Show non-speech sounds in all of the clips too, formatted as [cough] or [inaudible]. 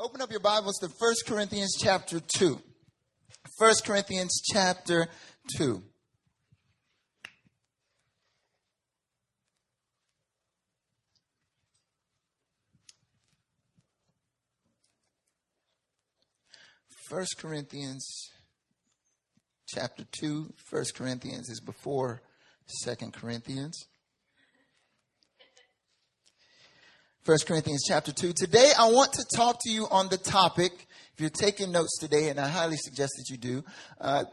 Open up your Bibles to 1 Corinthians chapter 2. 1 Corinthians chapter 2. First Corinthians chapter 2. First Corinthians is before Second Corinthians. 1 Corinthians chapter 2. Today I want to talk to you on the topic, if you're taking notes today, and I highly suggest that you do, uh,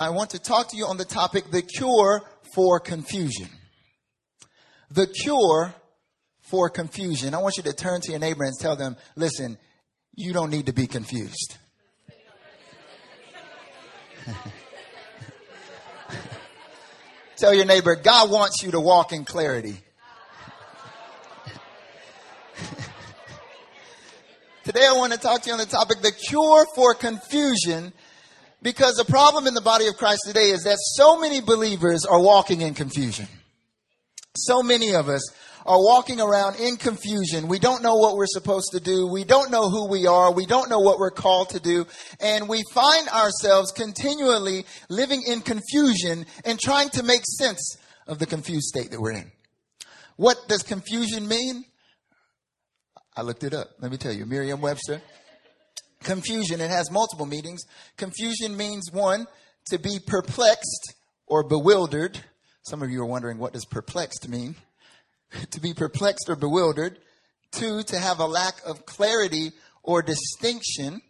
I want to talk to you on the topic, the cure for confusion. The cure for confusion. I want you to turn to your neighbor and tell them, listen, you don't need to be confused. [laughs] tell your neighbor, God wants you to walk in clarity. Today I want to talk to you on the topic, the cure for confusion, because the problem in the body of Christ today is that so many believers are walking in confusion. So many of us are walking around in confusion. We don't know what we're supposed to do. We don't know who we are. We don't know what we're called to do. And we find ourselves continually living in confusion and trying to make sense of the confused state that we're in. What does confusion mean? I looked it up. Let me tell you, Merriam Webster. Confusion, it has multiple meanings. Confusion means one, to be perplexed or bewildered. Some of you are wondering what does perplexed mean? [laughs] to be perplexed or bewildered. Two, to have a lack of clarity or distinction.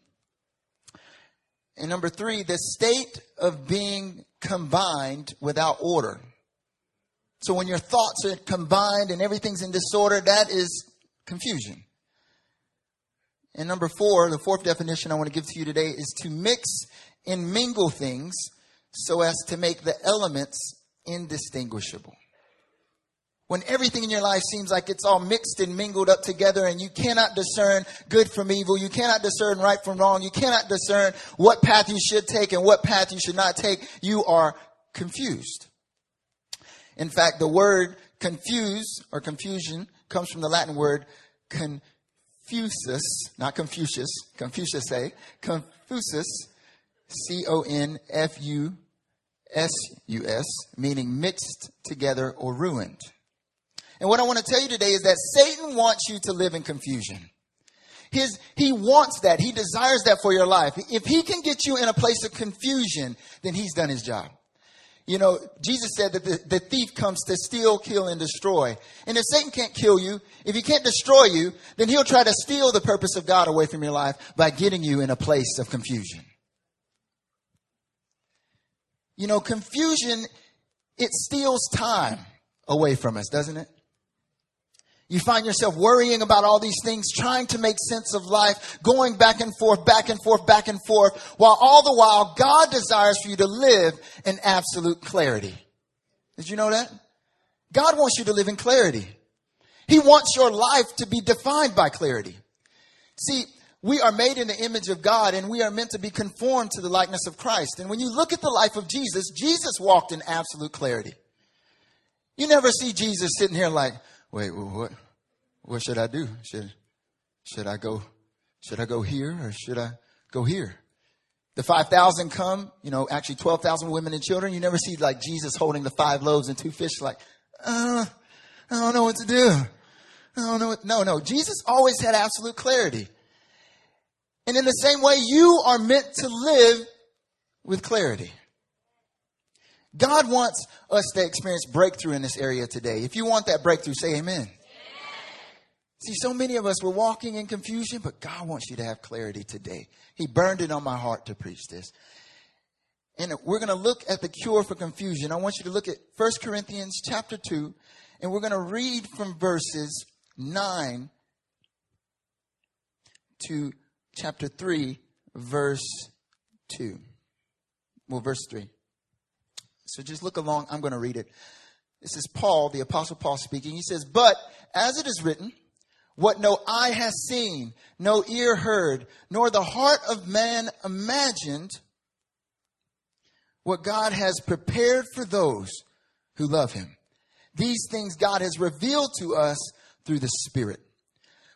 And number three, the state of being combined without order. So when your thoughts are combined and everything's in disorder, that is confusion. And number four, the fourth definition I want to give to you today is to mix and mingle things so as to make the elements indistinguishable. When everything in your life seems like it's all mixed and mingled up together and you cannot discern good from evil, you cannot discern right from wrong, you cannot discern what path you should take and what path you should not take, you are confused. In fact, the word confuse or confusion comes from the Latin word con confusus, not Confucius, Confucius say, confusus, C O N F U S U S, meaning mixed together or ruined. And what I want to tell you today is that Satan wants you to live in confusion. His, he wants that. He desires that for your life. If he can get you in a place of confusion, then he's done his job. You know, Jesus said that the, the thief comes to steal, kill, and destroy. And if Satan can't kill you, if he can't destroy you, then he'll try to steal the purpose of God away from your life by getting you in a place of confusion. You know, confusion, it steals time away from us, doesn't it? You find yourself worrying about all these things, trying to make sense of life, going back and forth, back and forth, back and forth, while all the while God desires for you to live in absolute clarity. Did you know that? God wants you to live in clarity. He wants your life to be defined by clarity. See, we are made in the image of God and we are meant to be conformed to the likeness of Christ. And when you look at the life of Jesus, Jesus walked in absolute clarity. You never see Jesus sitting here like, wait, what, what should I do? Should, should I go, should I go here or should I go here? The 5,000 come, you know, actually 12,000 women and children. You never see like Jesus holding the five loaves and two fish like, uh, I don't know what to do. I don't know what, no, no. Jesus always had absolute clarity. And in the same way, you are meant to live with clarity. God wants us to experience breakthrough in this area today. If you want that breakthrough, say amen. amen. See, so many of us were walking in confusion, but God wants you to have clarity today. He burned it on my heart to preach this. And we're going to look at the cure for confusion. I want you to look at 1 Corinthians chapter 2, and we're going to read from verses 9 to chapter 3, verse 2. Well, verse 3. So just look along. I'm going to read it. This is Paul, the apostle Paul speaking. He says, but as it is written, what no eye has seen, no ear heard, nor the heart of man imagined, what God has prepared for those who love him. These things God has revealed to us through the Spirit.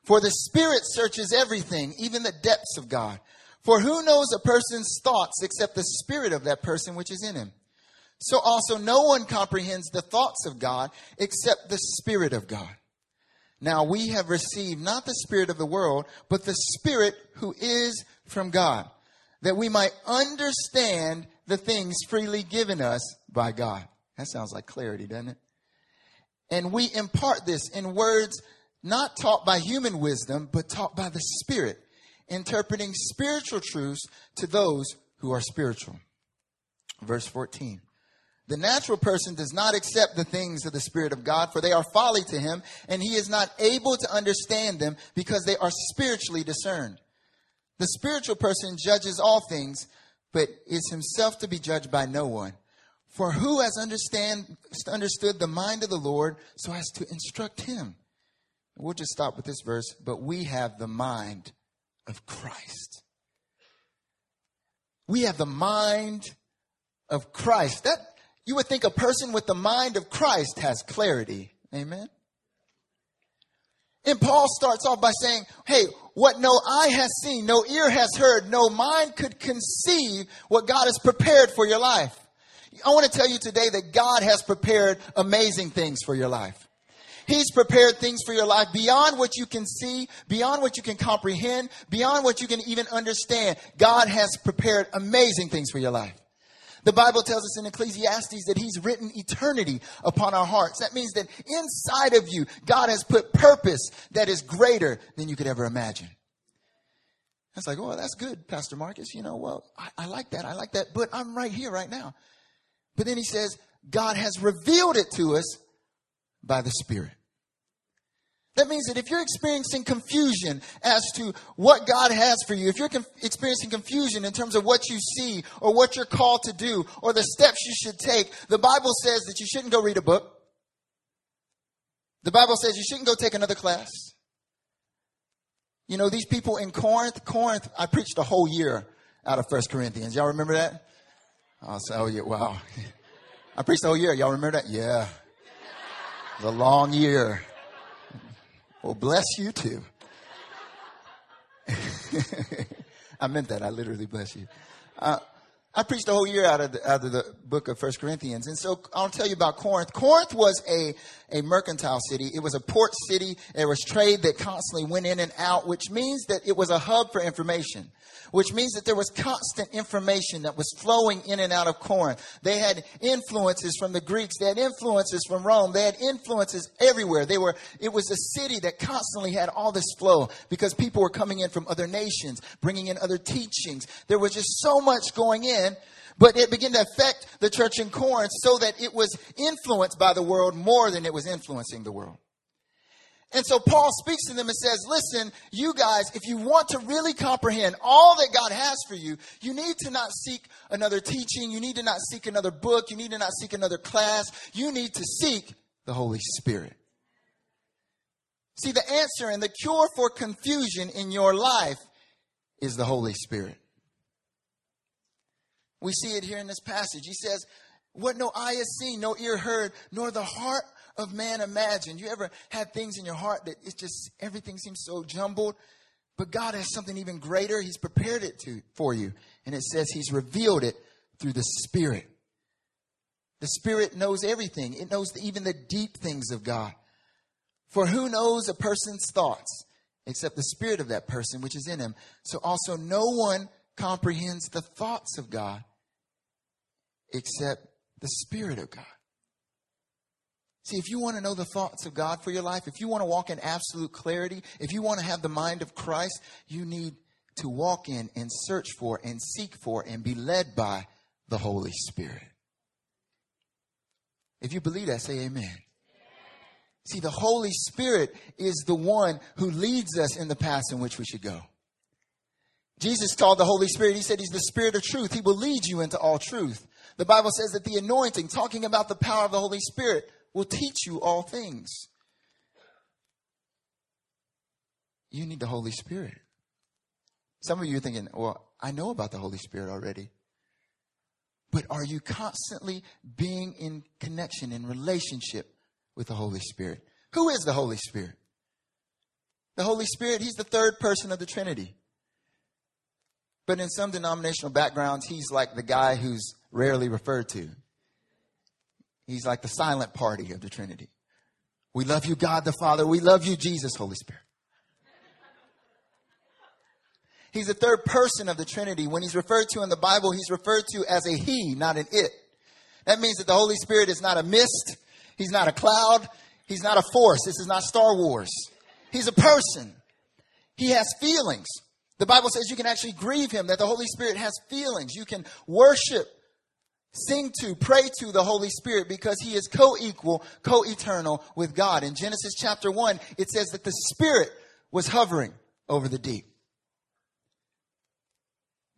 For the Spirit searches everything, even the depths of God. For who knows a person's thoughts except the Spirit of that person which is in him? So also no one comprehends the thoughts of God except the Spirit of God. Now we have received not the Spirit of the world, but the Spirit who is from God, that we might understand the things freely given us by God. That sounds like clarity, doesn't it? And we impart this in words not taught by human wisdom, but taught by the Spirit, interpreting spiritual truths to those who are spiritual. Verse 14. The natural person does not accept the things of the Spirit of God, for they are folly to him, and he is not able to understand them because they are spiritually discerned. The spiritual person judges all things, but is himself to be judged by no one. For who has understand, understood the mind of the Lord so as to instruct him? We'll just stop with this verse. But we have the mind of Christ. We have the mind of Christ. That you would think a person with the mind of Christ has clarity. Amen. And Paul starts off by saying, Hey, what no eye has seen, no ear has heard, no mind could conceive what God has prepared for your life. I want to tell you today that God has prepared amazing things for your life. He's prepared things for your life beyond what you can see, beyond what you can comprehend, beyond what you can even understand. God has prepared amazing things for your life. The Bible tells us in Ecclesiastes that He's written eternity upon our hearts. That means that inside of you, God has put purpose that is greater than you could ever imagine. It's like, oh, that's good, Pastor Marcus. You know, well, I, I like that. I like that. But I'm right here, right now. But then he says, God has revealed it to us by the Spirit. That means that if you're experiencing confusion as to what God has for you, if you're experiencing confusion in terms of what you see or what you're called to do or the steps you should take, the Bible says that you shouldn't go read a book. The Bible says you shouldn't go take another class. You know, these people in Corinth, Corinth, I preached a whole year out of First Corinthians. Y'all remember that? Oh, I'll oh, yeah, wow. [laughs] I preached the whole year. Y'all remember that? Yeah. It was a long year. Well, bless you too. [laughs] I meant that. I literally bless you. Uh, I preached the whole year out of the, out of the book of First Corinthians. And so I'll tell you about Corinth. Corinth was a, a mercantile city. It was a port city. There was trade that constantly went in and out, which means that it was a hub for information which means that there was constant information that was flowing in and out of Corinth. They had influences from the Greeks. They had influences from Rome. They had influences everywhere. They were, it was a city that constantly had all this flow because people were coming in from other nations, bringing in other teachings. There was just so much going in but it began to affect the church in Corinth so that it was influenced by the world more than it was influencing the world. And so Paul speaks to them and says, listen, you guys, if you want to really comprehend all that God has for you, you need to not seek another teaching. You need to not seek another book. You need to not seek another class. You need to seek the Holy Spirit. See, the answer and the cure for confusion in your life is the Holy Spirit. We see it here in this passage. He says, What no eye has seen, no ear heard, nor the heart of man imagined. You ever had things in your heart that it's just everything seems so jumbled? But God has something even greater. He's prepared it to, for you. And it says He's revealed it through the Spirit. The Spirit knows everything, it knows even the deep things of God. For who knows a person's thoughts except the Spirit of that person which is in him? So also no one comprehends the thoughts of God except the Spirit of God. See, if you want to know the thoughts of God for your life, if you want to walk in absolute clarity, if you want to have the mind of Christ, you need to walk in and search for and seek for and be led by the Holy Spirit. If you believe that, say amen. See, the Holy Spirit is the one who leads us in the path in which we should go. Jesus called the Holy Spirit, he said he's the Spirit of truth. He will lead you into all truth. The Bible says that the anointing, talking about the power of the Holy Spirit, will teach you all things. You need the Holy Spirit. Some of you are thinking, well, I know about the Holy Spirit already. But are you constantly being in connection, in relationship with the Holy Spirit? Who is the Holy Spirit? The Holy Spirit, He's the third person of the Trinity. But in some denominational backgrounds, He's like the guy who's rarely referred to. He's like the silent party of the Trinity. We love you, God the Father. We love you, Jesus, Holy Spirit. He's the third person of the Trinity. When he's referred to in the Bible, he's referred to as a he, not an it. That means that the Holy Spirit is not a mist. He's not a cloud. He's not a force. This is not Star Wars. He's a person. He has feelings. The Bible says you can actually grieve him, that the Holy Spirit has feelings. You can worship, sing to, pray to the Holy Spirit because he is co equal, co eternal with God. In Genesis chapter 1, it says that the Spirit was hovering over the deep.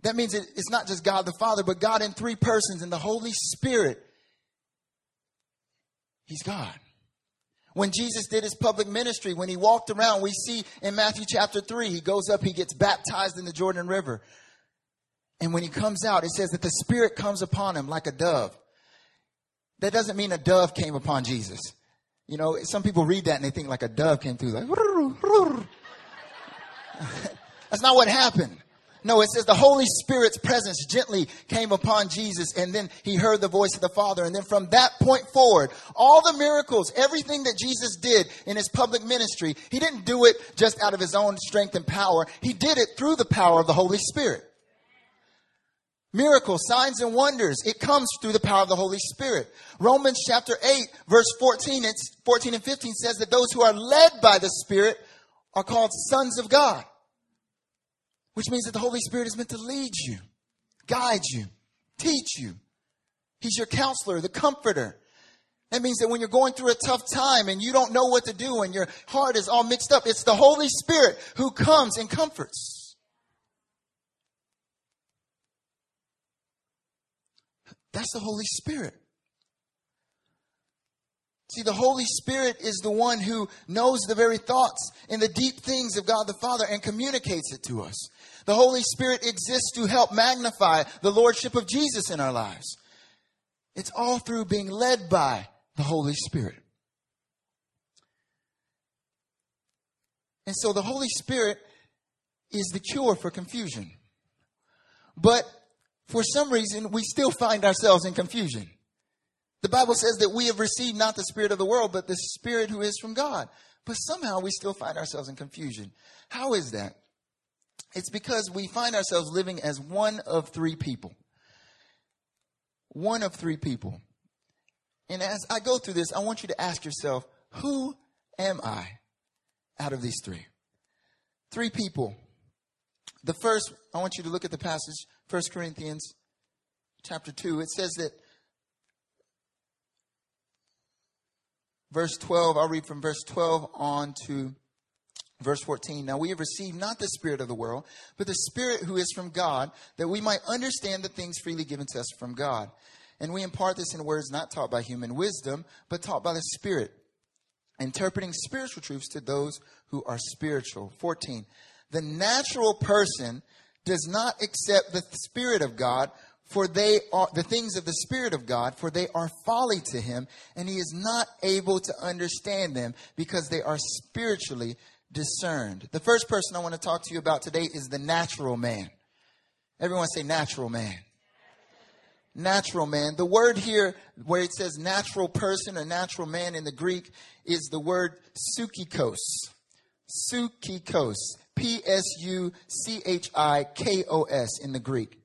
That means it's not just God the Father, but God in three persons and the Holy Spirit. He's God. When Jesus did his public ministry, when he walked around, we see in Matthew chapter 3, he goes up, he gets baptized in the Jordan River. And when he comes out, it says that the Spirit comes upon him like a dove. That doesn't mean a dove came upon Jesus. You know, some people read that and they think like a dove came through, like, [laughs] that's not what happened. No, it says the Holy Spirit's presence gently came upon Jesus and then he heard the voice of the Father. And then from that point forward, all the miracles, everything that Jesus did in his public ministry, he didn't do it just out of his own strength and power. He did it through the power of the Holy Spirit. Miracles, signs and wonders, it comes through the power of the Holy Spirit. Romans chapter 8 verse 14, it's 14 and 15 says that those who are led by the Spirit are called sons of God which means that the Holy Spirit is meant to lead you, guide you, teach you. He's your counselor, the comforter. That means that when you're going through a tough time and you don't know what to do and your heart is all mixed up, it's the Holy Spirit who comes and comforts. That's the Holy Spirit. See, the Holy Spirit is the one who knows the very thoughts and the deep things of God the Father and communicates it to us. The Holy Spirit exists to help magnify the Lordship of Jesus in our lives. It's all through being led by the Holy Spirit. And so the Holy Spirit is the cure for confusion. But for some reason, we still find ourselves in confusion. The Bible says that we have received not the Spirit of the world, but the Spirit who is from God. But somehow we still find ourselves in confusion. How is that? It's because we find ourselves living as one of three people. One of three people. And as I go through this, I want you to ask yourself, who am I out of these three? Three people. The first, I want you to look at the passage, 1 Corinthians chapter 2. It says that, verse 12, I'll read from verse 12 on to Verse 14, now we have received not the Spirit of the world, but the Spirit who is from God, that we might understand the things freely given to us from God. And we impart this in words not taught by human wisdom, but taught by the Spirit, interpreting spiritual truths to those who are spiritual. 14, the natural person does not accept the Spirit of God, for they are the things of the Spirit of God, for they are folly to him, and he is not able to understand them because they are spiritually discerned. The first person I want to talk to you about today is the natural man. Everyone say natural man. Natural man. The word here where it says natural person or natural man in the Greek is the word psychikos. Psychikos. P S U C H I K O S in the Greek.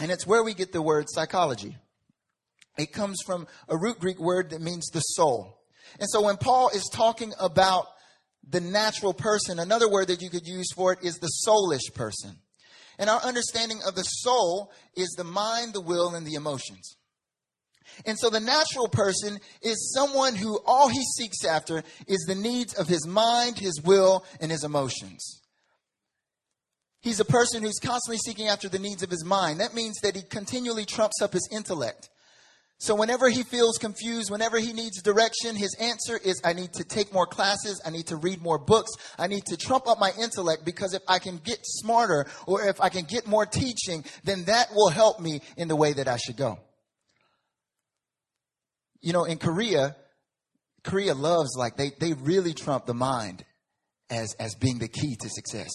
And it's where we get the word psychology. It comes from a root Greek word that means the soul. And so when Paul is talking about the natural person, another word that you could use for it is the soulish person. And our understanding of the soul is the mind, the will, and the emotions. And so the natural person is someone who all he seeks after is the needs of his mind, his will, and his emotions. He's a person who's constantly seeking after the needs of his mind. That means that he continually trumps up his intellect. So whenever he feels confused, whenever he needs direction, his answer is, I need to take more classes. I need to read more books. I need to trump up my intellect because if I can get smarter or if I can get more teaching, then that will help me in the way that I should go. You know, in Korea, Korea loves like they, they really trump the mind as, as being the key to success.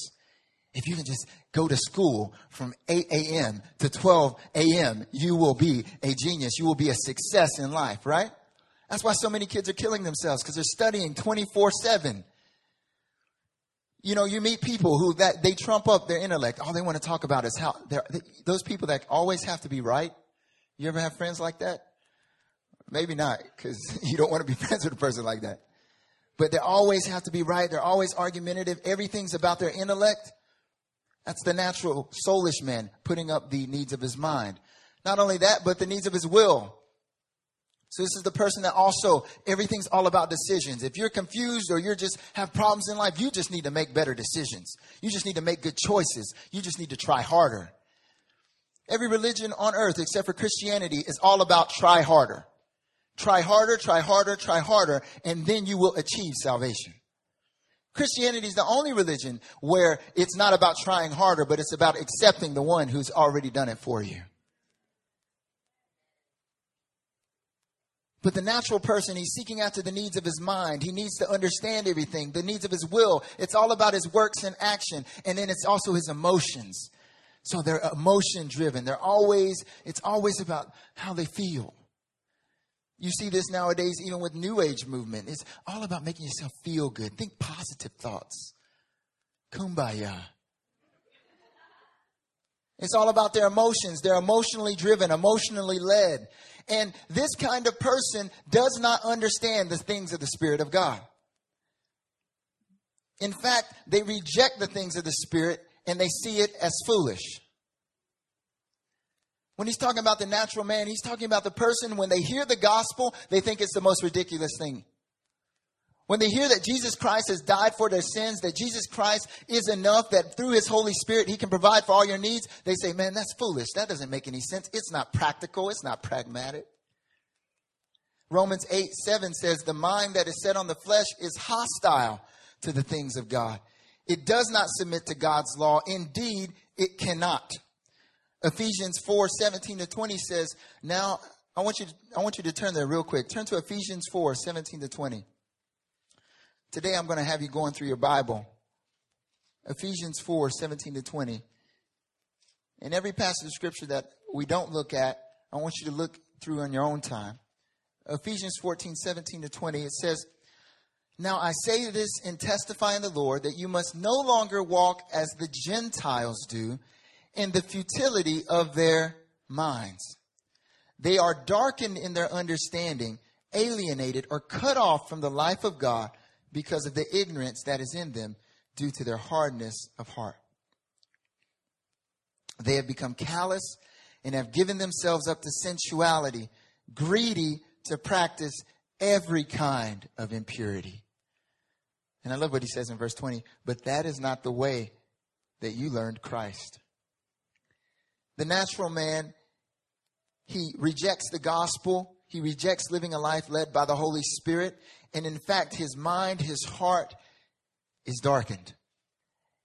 If you can just go to school from 8 a.m. to 12 a.m., you will be a genius. You will be a success in life, right? That's why so many kids are killing themselves because they're studying 24 7. You know, you meet people who that they trump up their intellect. All they want to talk about is how they, those people that always have to be right. You ever have friends like that? Maybe not because [laughs] you don't want to be [laughs] friends with a person like that. But they always have to be right. They're always argumentative. Everything's about their intellect. That's the natural soulish man putting up the needs of his mind. Not only that, but the needs of his will. So this is the person that also everything's all about decisions. If you're confused or you're just have problems in life, you just need to make better decisions. You just need to make good choices. You just need to try harder. Every religion on earth except for Christianity is all about try harder. Try harder, try harder, try harder, and then you will achieve salvation. Christianity is the only religion where it's not about trying harder, but it's about accepting the one who's already done it for you. But the natural person, he's seeking after the needs of his mind. He needs to understand everything, the needs of his will. It's all about his works and action. And then it's also his emotions. So they're emotion driven. They're always, it's always about how they feel. You see this nowadays, even with New Age movement. It's all about making yourself feel good. Think positive thoughts. Kumbaya. It's all about their emotions. They're emotionally driven, emotionally led. And this kind of person does not understand the things of the Spirit of God. In fact, they reject the things of the Spirit and they see it as foolish. When he's talking about the natural man, he's talking about the person when they hear the gospel, they think it's the most ridiculous thing. When they hear that Jesus Christ has died for their sins, that Jesus Christ is enough, that through his Holy Spirit he can provide for all your needs, they say, man, that's foolish. That doesn't make any sense. It's not practical. It's not pragmatic. Romans 8 7 says, the mind that is set on the flesh is hostile to the things of God. It does not submit to God's law. Indeed, it cannot. Ephesians 4 17 to 20 says, Now I want you to, I want you to turn there real quick. Turn to Ephesians 4 17 to 20. Today I'm going to have you going through your Bible. Ephesians 4 17 to 20. In every passage of scripture that we don't look at, I want you to look through on your own time. Ephesians 14 17 to 20, it says, Now I say this in testifying the Lord that you must no longer walk as the Gentiles do in the futility of their minds. They are darkened in their understanding, alienated, or cut off from the life of God because of the ignorance that is in them due to their hardness of heart. They have become callous and have given themselves up to sensuality, greedy to practice every kind of impurity. And I love what he says in verse 20, but that is not the way that you learned Christ. The natural man, he rejects the gospel. He rejects living a life led by the Holy Spirit. And in fact, his mind, his heart is darkened.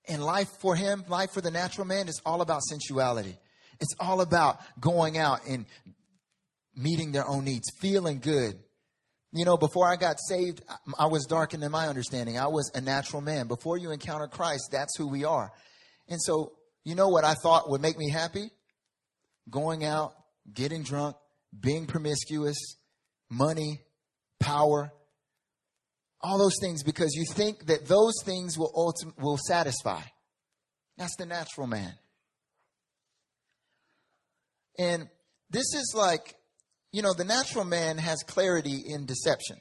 And life for him, life for the natural man is all about sensuality. It's all about going out and meeting their own needs, feeling good. You know, before I got saved, I was darkened in my understanding. I was a natural man. Before you encounter Christ, that's who we are. And so, you know what I thought would make me happy? Going out, getting drunk, being promiscuous, money, power, all those things because you think that those things will ultim- will satisfy. That's the natural man. And this is like, you know, the natural man has clarity in deception.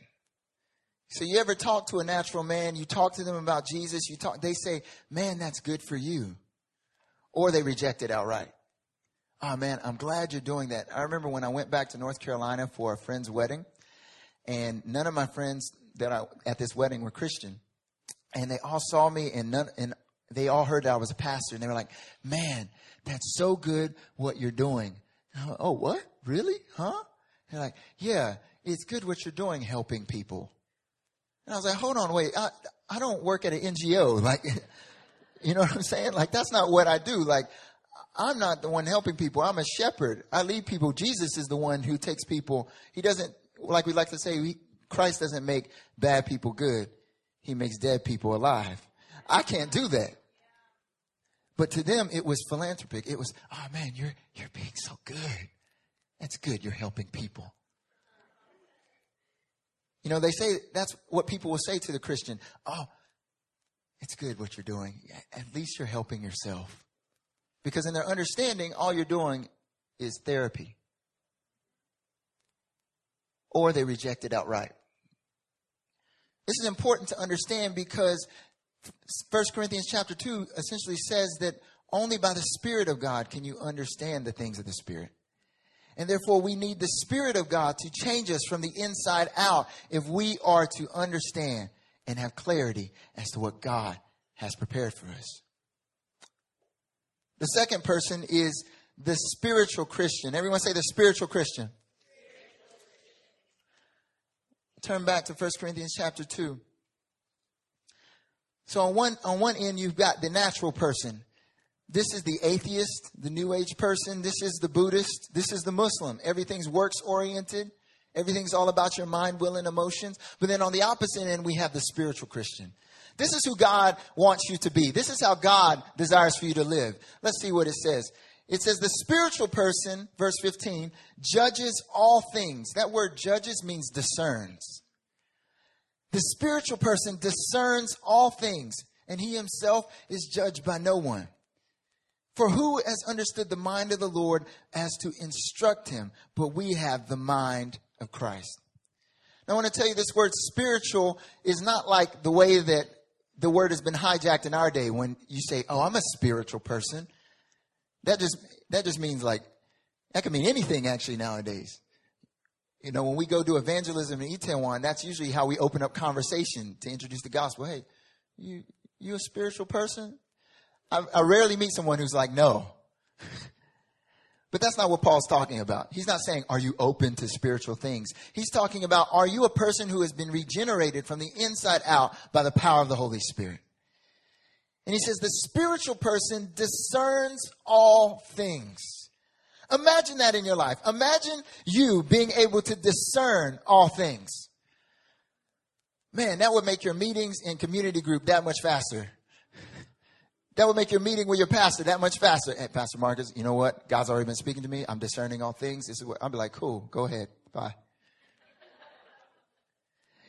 So you ever talk to a natural man, you talk to them about Jesus, you talk they say, "Man, that's good for you." Or they reject it outright. Oh man, I'm glad you're doing that. I remember when I went back to North Carolina for a friend's wedding, and none of my friends that I at this wedding were Christian, and they all saw me, and none, and they all heard that I was a pastor, and they were like, "Man, that's so good what you're doing." Went, oh, what? Really? Huh? They're like, "Yeah, it's good what you're doing, helping people." And I was like, "Hold on, wait, I I don't work at an NGO, like." [laughs] You know what I'm saying? Like that's not what I do. Like I'm not the one helping people. I'm a shepherd. I lead people. Jesus is the one who takes people. He doesn't, like we like to say, he Christ doesn't make bad people good. He makes dead people alive. I can't do that. But to them, it was philanthropic. It was, oh man, you're, you're being so good. That's good. You're helping people. You know, they say that's what people will say to the Christian. Oh, it's good what you're doing. At least you're helping yourself. Because in their understanding, all you're doing is therapy. Or they reject it outright. This is important to understand because 1 Corinthians chapter 2 essentially says that only by the Spirit of God can you understand the things of the Spirit. And therefore, we need the Spirit of God to change us from the inside out if we are to understand and have clarity as to what God has prepared for us. The second person is the spiritual Christian. Everyone say the spiritual Christian. Turn back to 1 Corinthians chapter 2. So on one on one end you've got the natural person. This is the atheist, the new age person, this is the Buddhist, this is the Muslim. Everything's works oriented. Everything's all about your mind, will, and emotions. But then on the opposite end, we have the spiritual Christian. This is who God wants you to be. This is how God desires for you to live. Let's see what it says. It says the spiritual person, verse 15, judges all things. That word judges means discerns. The spiritual person discerns all things, and he himself is judged by no one. For who has understood the mind of the Lord as to instruct him? But we have the mind of Christ. Now, I want to tell you this word spiritual is not like the way that the word has been hijacked in our day when you say, "Oh, I'm a spiritual person." That just that just means like that can mean anything actually nowadays. You know, when we go do evangelism in Itaewon, that's usually how we open up conversation to introduce the gospel. Hey, you you a spiritual person? I, I rarely meet someone who's like, no. [laughs] But that's not what Paul's talking about. He's not saying, are you open to spiritual things? He's talking about, are you a person who has been regenerated from the inside out by the power of the Holy Spirit? And he says, the spiritual person discerns all things. Imagine that in your life. Imagine you being able to discern all things. Man, that would make your meetings in community group that much faster. That would make your meeting with your pastor that much faster. Pastor Marcus, you know what? God's already been speaking to me. I'm discerning all things. This is what I'll be like, cool, go ahead. Bye.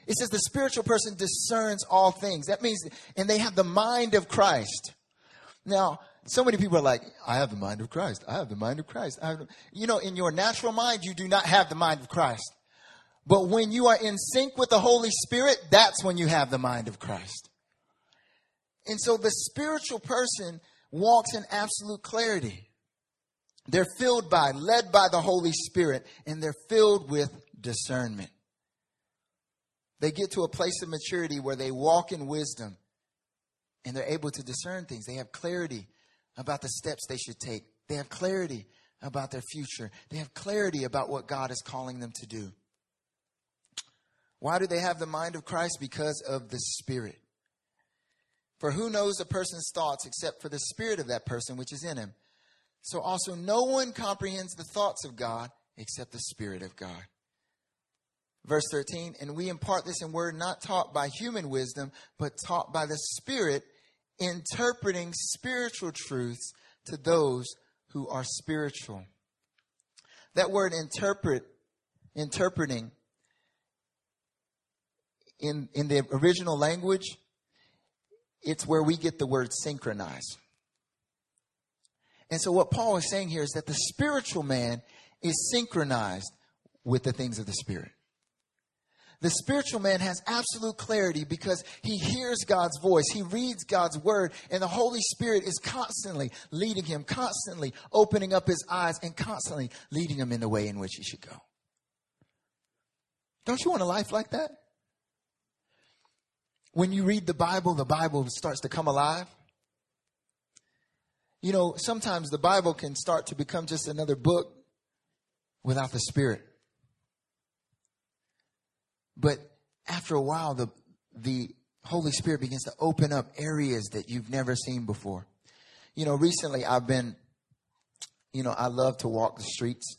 It says the spiritual person discerns all things. That means, and they have the mind of Christ. Now, so many people are like, I have the mind of Christ. I have the mind of Christ. you know, in your natural mind, you do not have the mind of Christ. But when you are in sync with the Holy Spirit, that's when you have the mind of Christ. And so the spiritual person walks in absolute clarity. They're filled by, led by the Holy Spirit, and they're filled with discernment. They get to a place of maturity where they walk in wisdom and they're able to discern things. They have clarity about the steps they should take. They have clarity about their future. They have clarity about what God is calling them to do. Why do they have the mind of Christ? Because of the Spirit. For who knows a person's thoughts except for the spirit of that person which is in him? So also no one comprehends the thoughts of God except the Spirit of God. Verse 13, and we impart this in word not taught by human wisdom, but taught by the Spirit, interpreting spiritual truths to those who are spiritual. That word interpret, interpreting, in, in the original language, it's where we get the word synchronize. And so what Paul is saying here is that the spiritual man is synchronized with the things of the spirit. The spiritual man has absolute clarity because he hears God's voice, he reads God's word, and the Holy Spirit is constantly leading him, constantly opening up his eyes, and constantly leading him in the way in which he should go. Don't you want a life like that? When you read the Bible, the Bible starts to come alive. You know, sometimes the Bible can start to become just another book without the Spirit. But after a while, the, the Holy Spirit begins to open up areas that you've never seen before. You know, recently I've been, you know, I love to walk the streets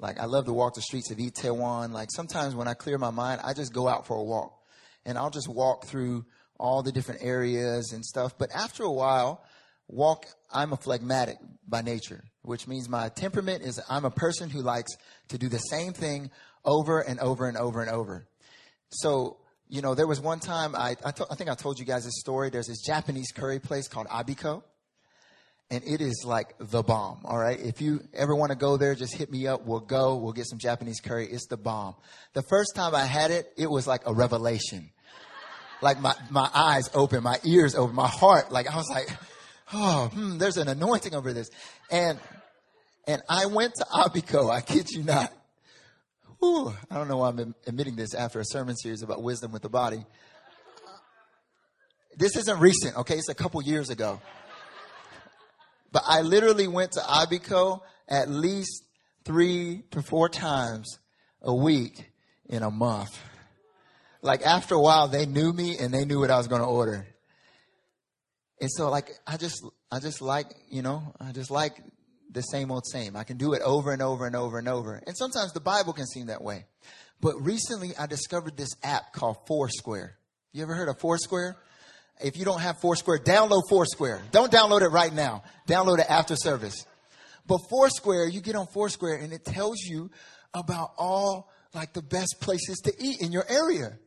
Like I love to walk the streets of Itaewon. Like sometimes when I clear my mind, I just go out for a walk and I'll just walk through all the different areas and stuff. But after a while, walk, I'm a phlegmatic by nature, which means my temperament is I'm a person who likes to do the same thing over and over and over and over. So, you know, there was one time I, I, to, I think I told you guys this story. There's this Japanese curry place called Abiko. And it is like the bomb. All right. If you ever want to go there, just hit me up. We'll go. We'll get some Japanese curry. It's the bomb. The first time I had it, it was like a revelation. Like my, my eyes open, my ears open, my heart. Like I was like, oh, hmm, there's an anointing over this. And, and I went to Abiko. I kid you not. Whew, I don't know why I'm admitting this after a sermon series about wisdom with the body. This isn't recent, okay? It's a couple years ago. But I literally went to Abiko at least three to four times a week in a month. Like after a while, they knew me and they knew what I was going to order. And so like, I just, I just like, you know, I just like the same old same. I can do it over and over and over and over. And sometimes the Bible can seem that way. But recently I discovered this app called Foursquare. You ever heard of Foursquare? If you don't have Foursquare, download Foursquare. Don't download it right now. Download it after service. But Foursquare, you get on Foursquare and it tells you about all like the best places to eat in your area.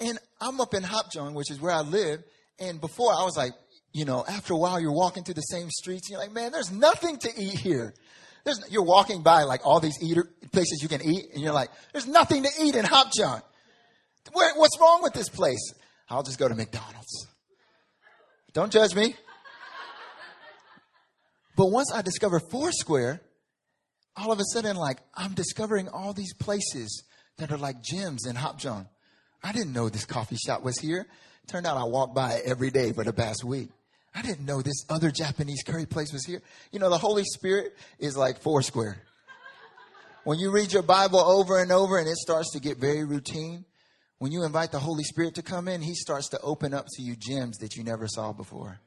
And I'm up in Hapjeong, which is where I live. And before I was like, you know, after a while you're walking through the same streets. And you're like, man, there's nothing to eat here. There's, you're walking by like all these eater places you can eat, and you're like, there's nothing to eat in. Where, what's wrong with this place? I'll just go to McDonald's. Don't judge me. But once I discover Foursquare, all of a sudden, like, I'm discovering all these places that are like gyms in Hapjeong. I didn't know this coffee shop was here. Turned out I walked by it every day for the past week. I didn't know this other Japanese curry place was here. You know, the Holy Spirit is like Foursquare. When you read your Bible over and over and it starts to get very routine, when you invite the Holy Spirit to come in, He starts to open up to you gems that you never saw before.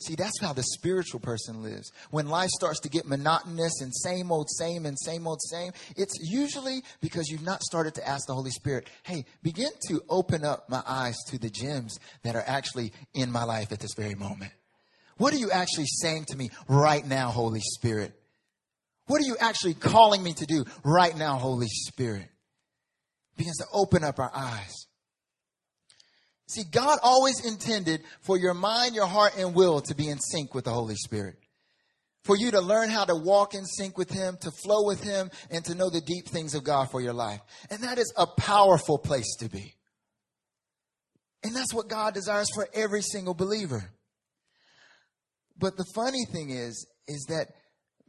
See, that's how the spiritual person lives. When life starts to get monotonous and same old, same and same old, same, it's usually because you've not started to ask the Holy Spirit, hey, begin to open up my eyes to the gems that are actually in my life at this very moment. What are you actually saying to me right now, Holy Spirit? What are you actually calling me to do right now, Holy Spirit? Begins to open up our eyes. See, God always intended for your mind, your heart, and will to be in sync with the Holy Spirit. For you to learn how to walk in sync with Him, to flow with Him, and to know the deep things of God for your life. And that is a powerful place to be. And that's what God desires for every single believer. But the funny thing is, is that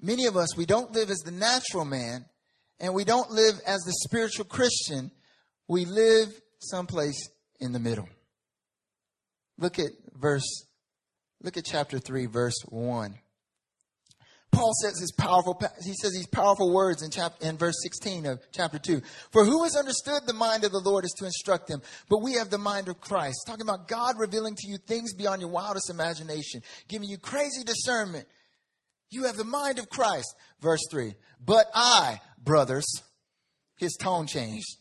many of us, we don't live as the natural man and we don't live as the spiritual Christian. We live someplace in the middle. Look at verse, look at chapter 3, verse 1. Paul says his powerful, he says these powerful words in chapter, in verse 16 of chapter 2. For who has understood the mind of the Lord is to instruct him, but we have the mind of Christ. Talking about God revealing to you things beyond your wildest imagination, giving you crazy discernment. You have the mind of Christ. Verse 3. But I, brothers, his tone changed.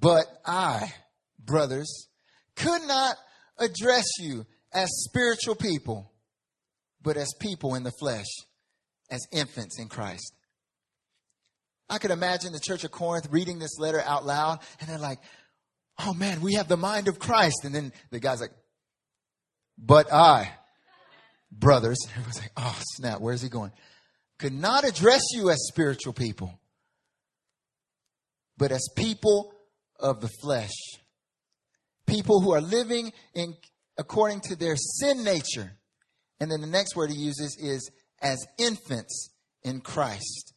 But I, brothers, could not address you as spiritual people, but as people in the flesh, as infants in Christ. I could imagine the church of Corinth reading this letter out loud, and they're like, oh man, we have the mind of Christ. And then the guy's like, but I, brothers, [laughs] everyone's like, oh snap, where's he going? Could not address you as spiritual people, but as people of the flesh people who are living in according to their sin nature. And then the next word he uses is as infants in Christ.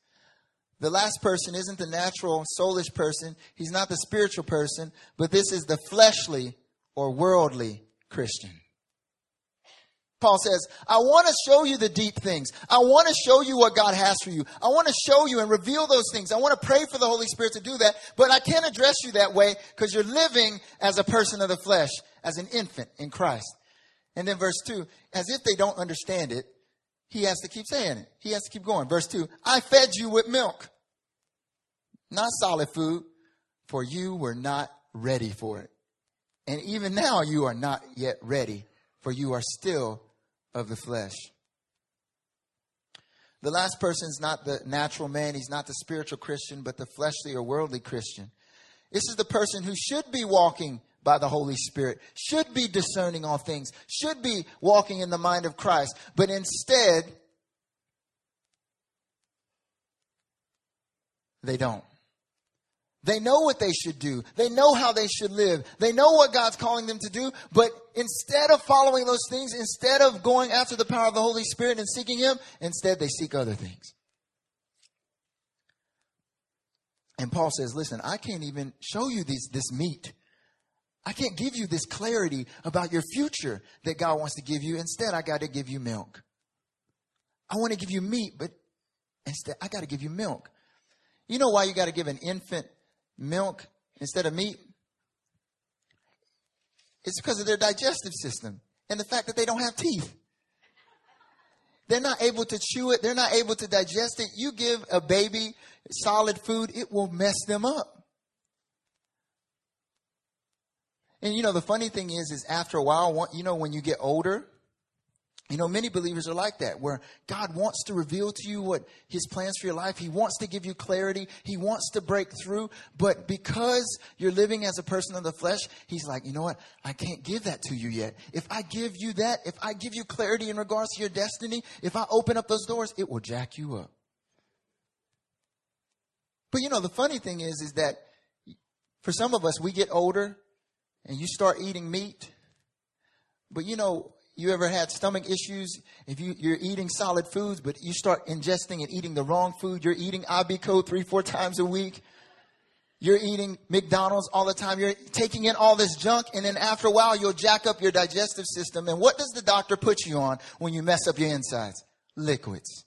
The last person isn't the natural, soulish person. He's not the spiritual person, but this is the fleshly or worldly Christian. Paul says, I want to show you the deep things. I want to show you what God has for you. I want to show you and reveal those things. I want to pray for the Holy Spirit to do that, but I can't address you that way because you're living as a person of the flesh, as an infant in Christ. And then verse 2, as if they don't understand it, he has to keep saying it. He has to keep going. Verse 2 I fed you with milk, not solid food, for you were not ready for it. And even now you are not yet ready, for you are still of the flesh. The last person is not the natural man, he's not the spiritual Christian, but the fleshly or worldly Christian. This is the person who should be walking by the Holy Spirit, should be discerning all things, should be walking in the mind of Christ, but instead, they don't. They know what they should do. They know how they should live. They know what God's calling them to do. But instead of following those things, instead of going after the power of the Holy Spirit and seeking Him, instead they seek other things. And Paul says, listen, I can't even show you these, this meat. I can't give you this clarity about your future that God wants to give you. Instead, I got to give you milk. I want to give you meat, but instead, I got to give you milk. You know why you got to give an infant milk instead of meat? It's because of their digestive system and the fact that they don't have teeth. They're not able to chew it. They're not able to digest it. You give a baby solid food, it will mess them up. And you know, the funny thing is, is after a while, you know, when you get older, you know, many believers are like that, where God wants to reveal to you what His plans for your life. He wants to give you clarity. He wants to break through. But because you're living as a person of the flesh, He's like, you know what? I can't give that to you yet. If I give you that, if I give you clarity in regards to your destiny, if I open up those doors, it will jack you up. But you know, the funny thing is, is that for some of us, we get older and you start eating meat. But you know, you ever had stomach issues? If you, you're eating solid foods, but you start ingesting and eating the wrong food, you're eating Abiko three, four times a week. You're eating McDonald's all the time. You're taking in all this junk, and then after a while, you'll jack up your digestive system. And what does the doctor put you on when you mess up your insides? Liquids.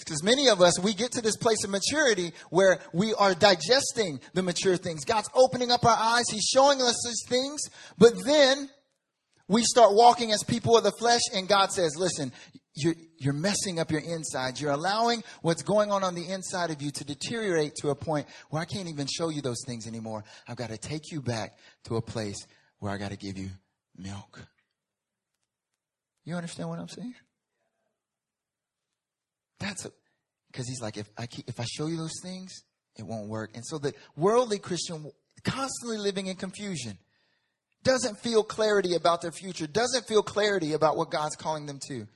Because many of us, we get to this place of maturity where we are digesting the mature things. God's opening up our eyes. He's showing us these things. But then we start walking as people of the flesh and God says, listen, you're, you're messing up your insides. You're allowing what's going on on the inside of you to deteriorate to a point where I can't even show you those things anymore. I've got to take you back to a place where I got to give you milk. You understand what I'm saying? That's because he's like, if I keep, if I show you those things, it won't work. And so the worldly Christian constantly living in confusion doesn't feel clarity about their future, doesn't feel clarity about what God's calling them to.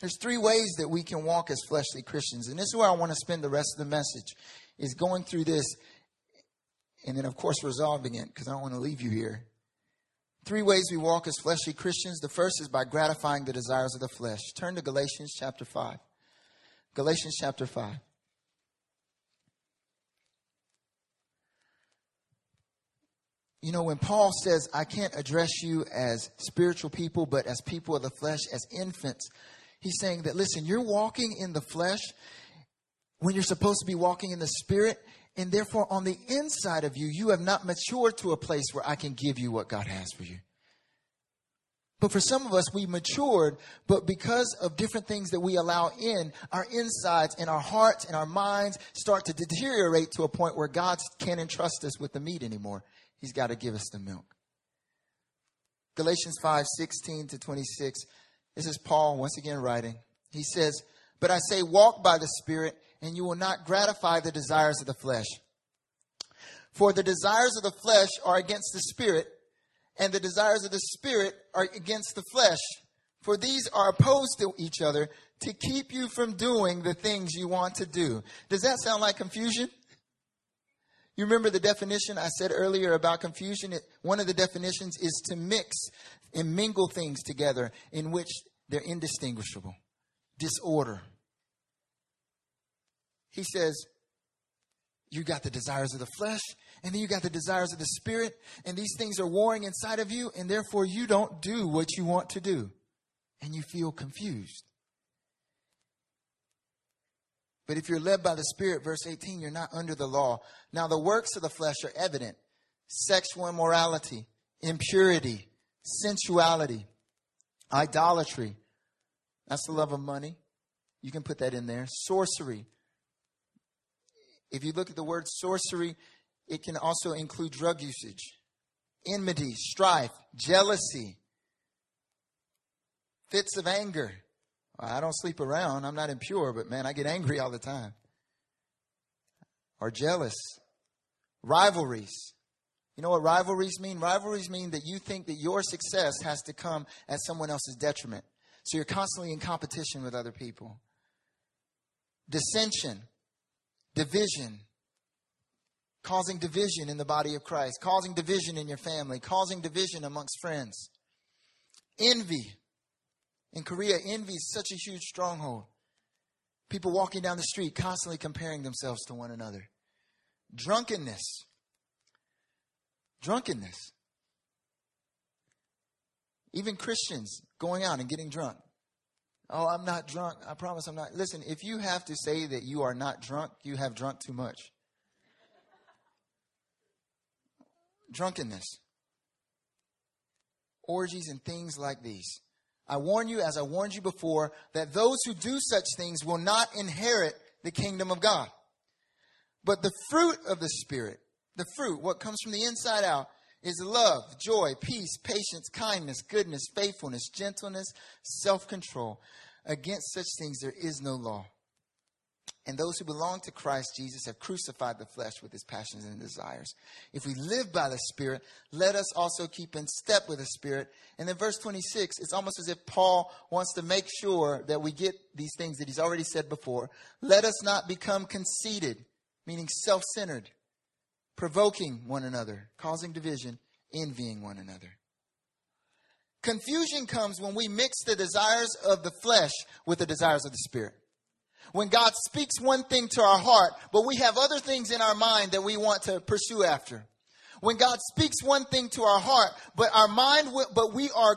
There's three ways that we can walk as fleshly Christians, and this is where I want to spend the rest of the message is going through this and then of course resolving it because I don't want to leave you here. Three ways we walk as fleshly Christians. The first is by gratifying the desires of the flesh. Turn to Galatians chapter 5. Galatians chapter 5. You know, when Paul says, I can't address you as spiritual people, but as people of the flesh, as infants, he's saying that, listen, you're walking in the flesh when you're supposed to be walking in the spirit. And therefore, on the inside of you, you have not matured to a place where I can give you what God has for you. But for some of us, we matured, but because of different things that we allow in, our insides and our hearts and our minds start to deteriorate to a point where God can't entrust us with the meat anymore. He's got to give us the milk. Galatians 5 16 to 26. This is Paul once again writing. He says, But I say, walk by the Spirit and you will not gratify the desires of the flesh. For the desires of the flesh are against the spirit, and the desires of the spirit are against the flesh. For these are opposed to each other to keep you from doing the things you want to do. Does that sound like confusion? You remember the definition I said earlier about confusion? one of the definitions is to mix and mingle things together in which they're indistinguishable. Disorder. He says, you got the desires of the flesh, and then you got the desires of the spirit, and these things are warring inside of you, and therefore you don't do what you want to do, and you feel confused. But if you're led by the Spirit, verse 18, you're not under the law. Now, the works of the flesh are evident sexual immorality, impurity, sensuality, Idolatry. That's the love of money. You can put that in there. Sorcery. If you look at the word sorcery, it can also include drug usage, enmity, strife, jealousy, fits of anger. I don't sleep around. I'm not impure, but man, I get angry all the time. Or jealous. Rivalries. You know what rivalries mean? Rivalries mean that you think that your success has to come at someone else's detriment. So you're constantly in competition with other people. Dissension, division, causing division in the body of Christ, causing division in your family, causing division amongst friends. Envy. In Korea, envy is such a huge stronghold. People walking down the street constantly comparing themselves to one another. Drunkenness. Drunkenness. Even Christians going out and getting drunk. Oh, I'm not drunk. I promise I'm not. Listen, if you have to say that you are not drunk, you have drunk too much. Drunkenness. Orgies and things like these. I warn you, as I warned you before, that those who do such things will not inherit the kingdom of God. But the fruit of the Spirit the fruit, what comes from the inside out, is love, joy, peace, patience, kindness, goodness, faithfulness, gentleness, self control. Against such things there is no law. And those who belong to Christ Jesus have crucified the flesh with its passions and desires. If we live by the Spirit, let us also keep in step with the Spirit. And then verse 26, it's almost as if Paul wants to make sure that we get these things that he's already said before. Let us not become conceited, meaning self centered provoking one another, causing division, envying one another. Confusion comes when we mix the desires of the flesh with the desires of the spirit. When God speaks one thing to our heart, but we have other things in our mind that we want to pursue after. When God speaks one thing to our heart, but our mind, but we are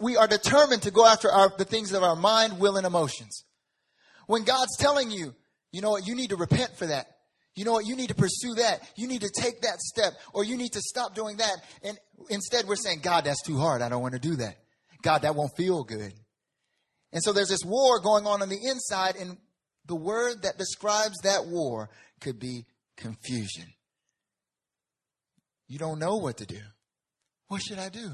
we are determined to go after our, the things of our mind, will, and emotions. When God's telling you, you know what, you need to repent for that. You know what? You need to pursue that. You need to take that step, or you need to stop doing that. And instead, we're saying, God, that's too hard. I don't want to do that. God, that won't feel good. And so there's this war going on on the inside, and the word that describes that war could be confusion. You don't know what to do. What should I do?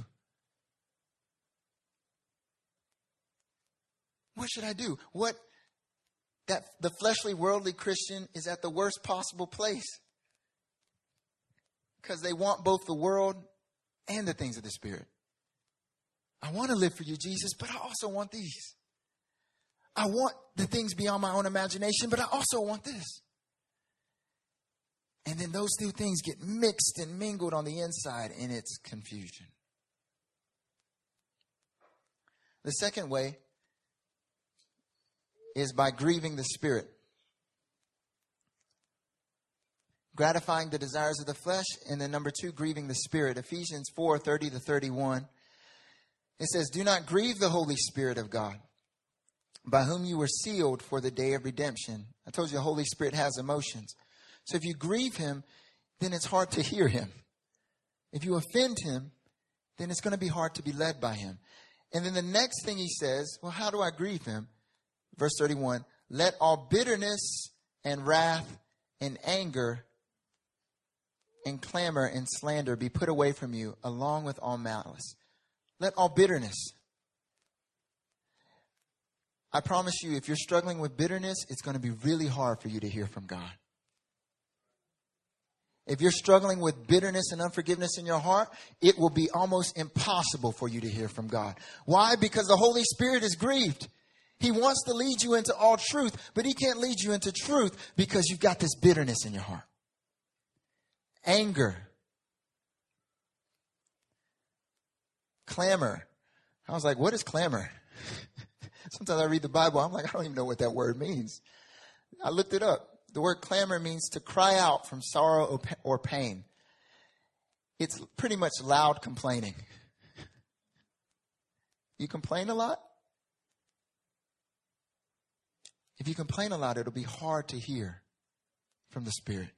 What should I do? What that the fleshly, worldly Christian is at the worst possible place. Because they want both the world and the things of the Spirit. I want to live for you, Jesus, but I also want these. I want the things beyond my own imagination, but I also want this. And then those two things get mixed and mingled on the inside, and it's confusion. The second way is by grieving the Spirit. Gratifying the desires of the flesh, and then number two, grieving the Spirit. Ephesians 4 30 to 31. It says, Do not grieve the Holy Spirit of God, by whom you were sealed for the day of redemption. I told you the Holy Spirit has emotions. So if you grieve him, then it's hard to hear him. If you offend him, then it's going to be hard to be led by him. And then the next thing he says, well, how do I grieve him? Verse 31 let all bitterness and wrath and anger and clamor and slander be put away from you along with all malice let all bitterness i promise you if you're struggling with bitterness it's going to be really hard for you to hear from god if you're struggling with bitterness and unforgiveness in your heart, it will be almost impossible for you to hear from God. Why? Because the Holy Spirit is grieved. He wants to lead you into all truth, but he can't lead you into truth because you've got this bitterness in your heart. Anger. Clamor. I was like, what is clamor? [laughs] Sometimes I read the Bible, I'm like, I don't even know what that word means. I looked it up. The word clamor means to cry out from sorrow or pain. It's pretty much loud complaining. You complain a lot? If you complain a lot, it'll be hard to hear from the Spirit.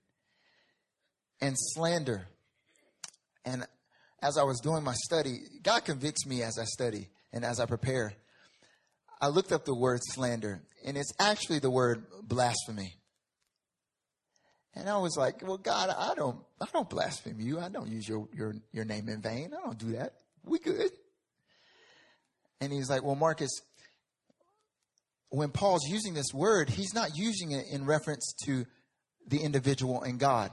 And slander. And as I was doing my study, God convicts me as I study. and as I prepare, I looked up the word slander, and it's actually the word blasphemy. And I was like, well, God, I don't, I don't blaspheme you. I don't use your, your, your name in vain. I don't do that. We good. And he's like, well, Marcus, when Paul's using this word, he's not using it in reference to the individual and God.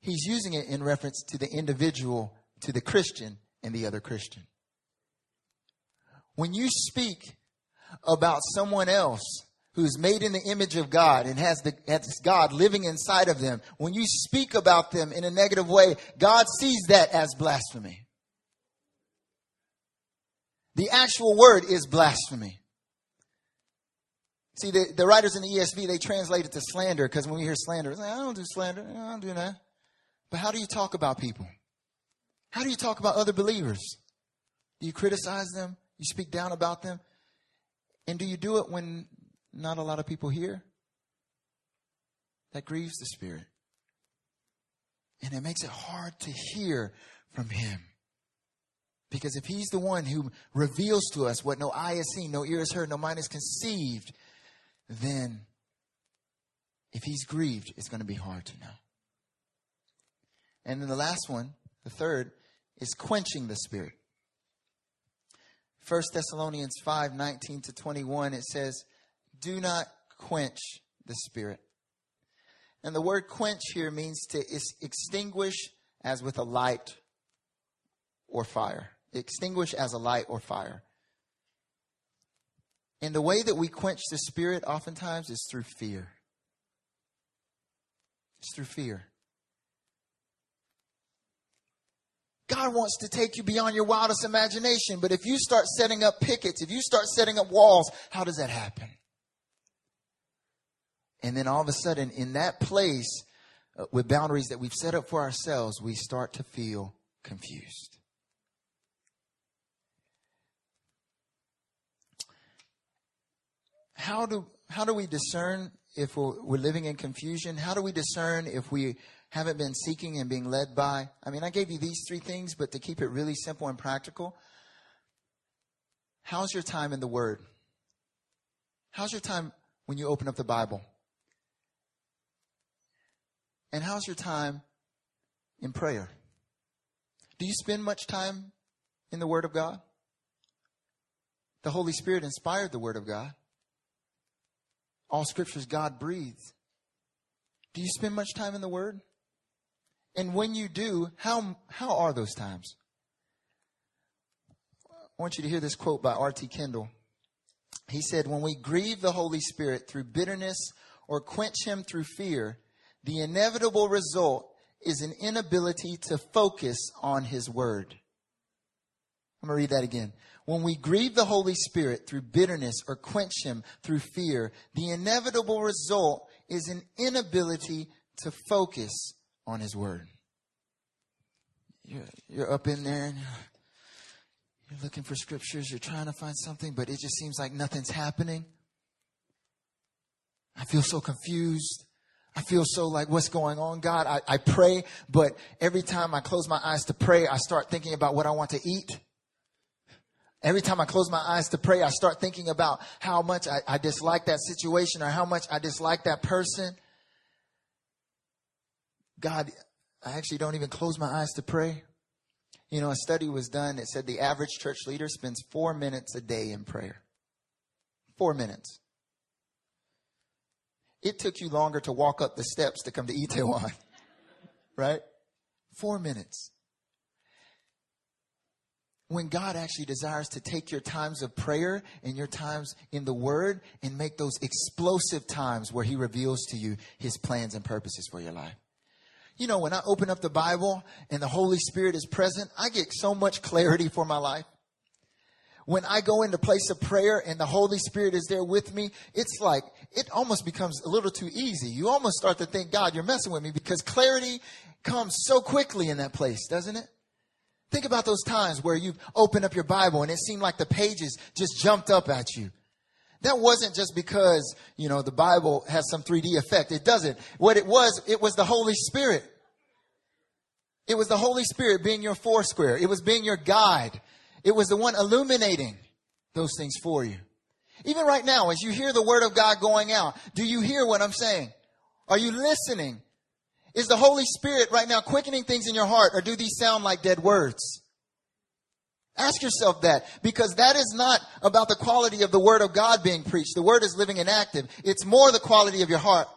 He's using it in reference to the individual, to the Christian and the other Christian. When you speak about someone else who's made in the image of God and has, the, has God living inside of them, when you speak about them in a negative way, God sees that as blasphemy. The actual word is blasphemy. See, the, the writers in the ESV, they translate it to slander because when we hear slander, it's like, I don't do slander. I don't do that. But how do you talk about people? How do you talk about other believers? Do you criticize them? You speak down about them? And do you do it when not a lot of people hear? That grieves the Spirit. And it makes it hard to hear from Him. Because if He's the one who reveals to us what no eye has seen, no ear has heard, no mind has conceived, then if He's grieved, it's going to be hard to know. And then the last one, the third, is quenching the Spirit. 1 Thessalonians 5 19 to 21, it says, Do not quench the Spirit. And the word quench here means to extinguish as with a light or fire. Extinguish as a light or fire. And the way that we quench the Spirit oftentimes is through fear. It's through fear. God wants to take you beyond your wildest imagination. But if you start setting up pickets, if you start setting up walls, how does that happen? And then all of a sudden, in that place, uh, with boundaries that we've set up for ourselves, we start to feel confused. How do, how do we discern if we're, we're living in confusion? How do we discern if we haven't been seeking and being led by. I mean, I gave you these three things, but to keep it really simple and practical, how's your time in the Word? How's your time when you open up the Bible? And how's your time in prayer? Do you spend much time in the Word of God? The Holy Spirit inspired the Word of God. All scriptures God breathed. Do you spend much time in the Word? And when you do, how, how are those times? I want you to hear this quote by R.T. Kendall. He said, When we grieve the Holy Spirit through bitterness or quench him through fear, the inevitable result is an inability to focus on his word. I'm going to read that again. When we grieve the Holy Spirit through bitterness or quench him through fear, the inevitable result is an inability to focus on His Word. You're, you're up in there and you're looking for scriptures, you're trying to find something, but it just seems like nothing's happening. I feel so confused. I feel so like, what's going on, God? I, I pray, but every time I close my eyes to pray, I start thinking about what I want to eat. Every time I close my eyes to pray, I start thinking about how much I, I dislike that situation or how much I dislike that person. God, I actually don't even close my eyes to pray. You know, a study was done. that said the average church leader spends four minutes a day in prayer. Four minutes. It took you longer to walk up the steps to come to Itaewon, [laughs] right? Four minutes. When God actually desires to take your times of prayer and your times in the Word and make those explosive times where He reveals to you His plans and purposes for your life. You know, when I open up the Bible and the Holy Spirit is present, I get so much clarity for my life. When I go into place of prayer and the Holy Spirit is there with me, it's like, it almost becomes a little too easy. You almost start to think, God, you're messing with me because clarity comes so quickly in that place, doesn't it? Think about those times where you open up your Bible and it seemed like the pages just jumped up at you. That wasn't just because, you know, the Bible has some 3D effect. It doesn't. What it was, it was the Holy Spirit. It was the Holy Spirit being your foursquare. It was being your guide. It was the one illuminating those things for you. Even right now, as you hear the word of God going out, do you hear what I'm saying? Are you listening? Is the Holy Spirit right now quickening things in your heart or do these sound like dead words? Ask yourself that because that is not about the quality of the word of God being preached. The word is living and active. It's more the quality of your heart.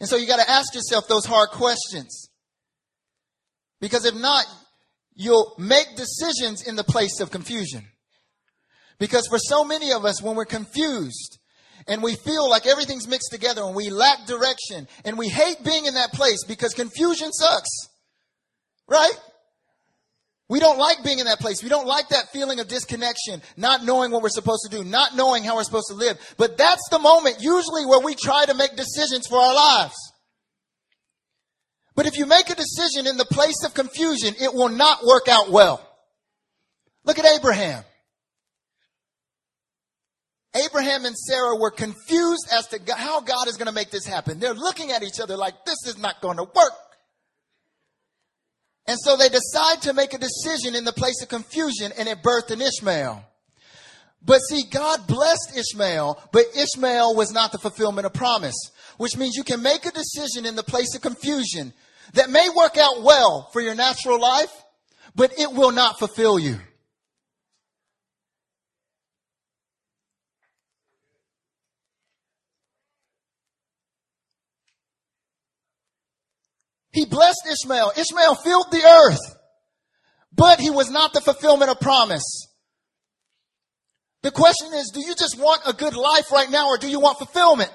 And so you got to ask yourself those hard questions. Because if not, you'll make decisions in the place of confusion. Because for so many of us, when we're confused and we feel like everything's mixed together and we lack direction and we hate being in that place because confusion sucks. Right? We don't like being in that place. We don't like that feeling of disconnection, not knowing what we're supposed to do, not knowing how we're supposed to live. But that's the moment usually where we try to make decisions for our lives. But if you make a decision in the place of confusion, it will not work out well. Look at Abraham. Abraham and Sarah were confused as to how God is going to make this happen. They're looking at each other like this is not going to work. And so they decide to make a decision in the place of confusion and it birthed an Ishmael. But see, God blessed Ishmael, but Ishmael was not the fulfillment of promise, which means you can make a decision in the place of confusion that may work out well for your natural life, but it will not fulfill you. He blessed Ishmael. Ishmael filled the earth, but he was not the fulfillment of promise. The question is, do you just want a good life right now or do you want fulfillment?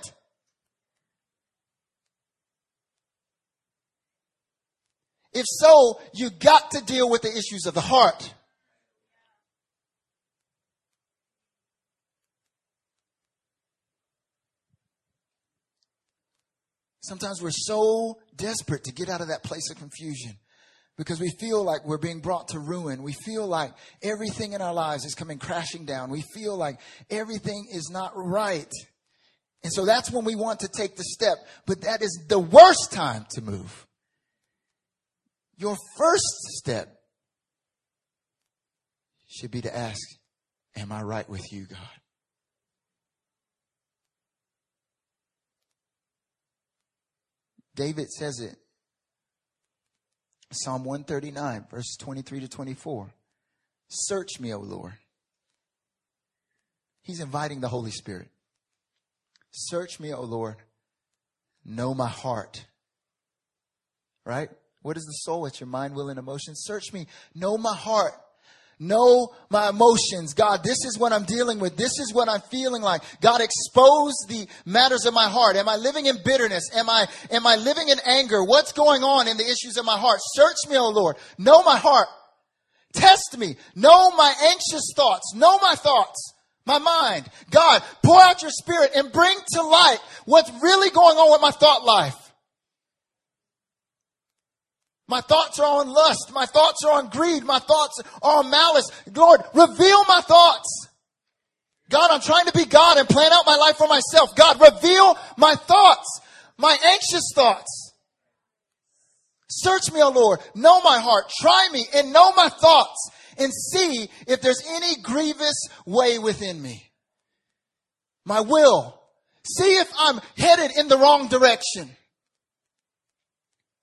If so, you got to deal with the issues of the heart. Sometimes we're so desperate to get out of that place of confusion because we feel like we're being brought to ruin. We feel like everything in our lives is coming crashing down. We feel like everything is not right. And so that's when we want to take the step. But that is the worst time to move. Your first step should be to ask, Am I right with you, God? David says it. Psalm 139, verses 23 to 24. Search me, O Lord. He's inviting the Holy Spirit. Search me, O Lord. Know my heart. Right? What is the soul? It's your mind, will, and emotion. Search me. Know my heart. Know my emotions. God, this is what I'm dealing with. This is what I'm feeling like. God, expose the matters of my heart. Am I living in bitterness? Am I, am I living in anger? What's going on in the issues of my heart? Search me, O Lord. Know my heart. Test me. Know my anxious thoughts. Know my thoughts. My mind. God, pour out your spirit and bring to light what's really going on with my thought life. My thoughts are on lust. My thoughts are on greed. My thoughts are on malice. Lord, reveal my thoughts. God, I'm trying to be God and plan out my life for myself. God, reveal my thoughts, my anxious thoughts. Search me, O Lord. Know my heart. Try me and know my thoughts and see if there's any grievous way within me. My will. See if I'm headed in the wrong direction.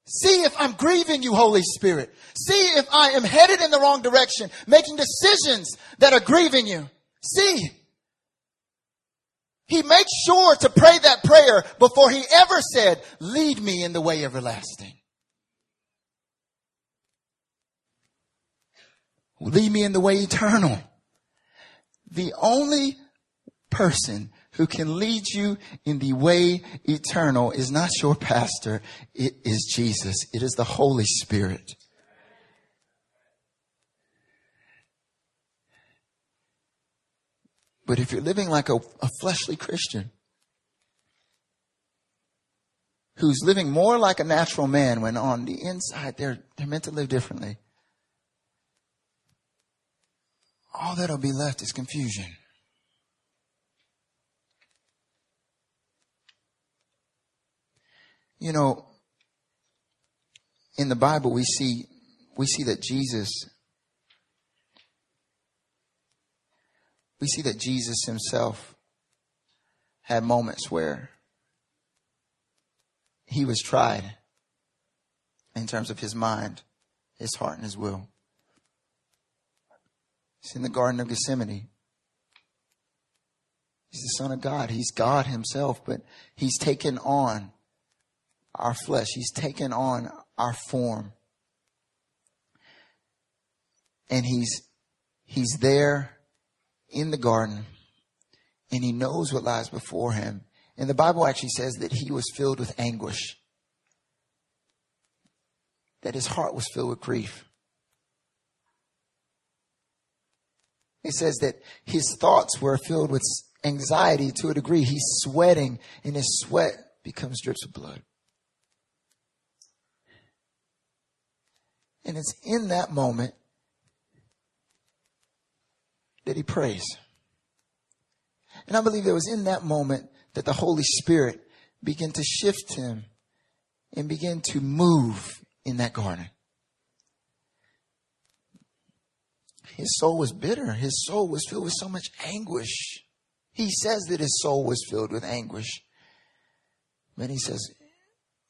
See if I'm grieving you, Holy Spirit. See if I am headed in the wrong direction, making decisions that are grieving you. See. He makes sure to pray that prayer before he ever said, lead me in the way everlasting. Lead me in the way eternal. The only person who can lead you in the way eternal is not your pastor. It is Jesus. It is the Holy Spirit. But if you're living like a, a fleshly Christian, who's living more like a natural man when on the inside they're, they're meant to live differently, all that'll be left is confusion. You know, in the Bible, we see, we see that Jesus, we see that Jesus himself had moments where he was tried in terms of his mind, his heart, and his will. He's in the Garden of Gethsemane. He's the Son of God. He's God Himself, but He's taken on our flesh. He's taken on our form. And He's, He's there in the garden and He knows what lies before Him. And the Bible actually says that He was filled with anguish. That His heart was filled with grief. It says that his thoughts were filled with anxiety to a degree. He's sweating and his sweat becomes drips of blood. And it's in that moment that he prays. And I believe it was in that moment that the Holy Spirit began to shift him and begin to move in that garden. His soul was bitter. His soul was filled with so much anguish. He says that his soul was filled with anguish. Then he says,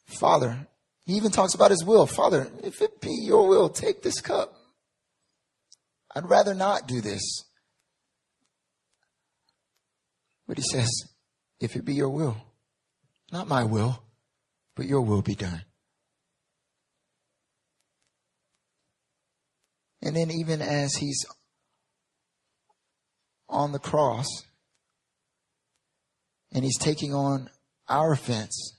Father, he even talks about his will. Father, if it be your will, take this cup. I'd rather not do this. But he says, if it be your will, not my will, but your will be done. And then even as he's on the cross and he's taking on our offense,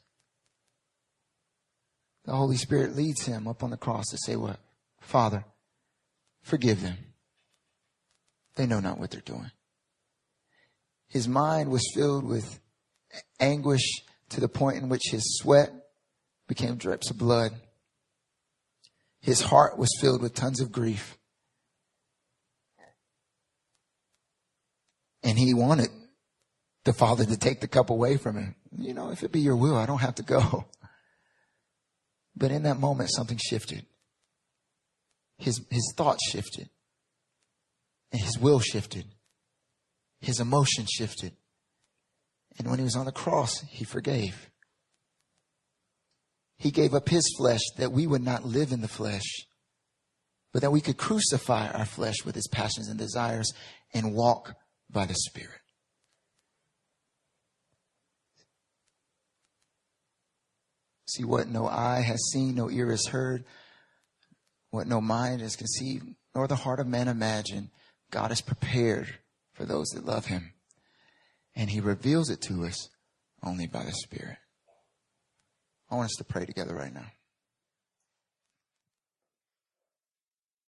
the Holy Spirit leads him up on the cross to say what? Father, forgive them. They know not what they're doing. His mind was filled with anguish to the point in which his sweat became drips of blood. His heart was filled with tons of grief. And he wanted the father to take the cup away from him. You know, if it be your will, I don't have to go. [laughs] But in that moment, something shifted. His, his thoughts shifted. And his will shifted. His emotion shifted. And when he was on the cross, he forgave. He gave up his flesh that we would not live in the flesh, but that we could crucify our flesh with its passions and desires and walk by the Spirit. See what no eye has seen, no ear has heard, what no mind has conceived, nor the heart of man imagined, God has prepared for those that love him. And he reveals it to us only by the Spirit. I want us to pray together right now.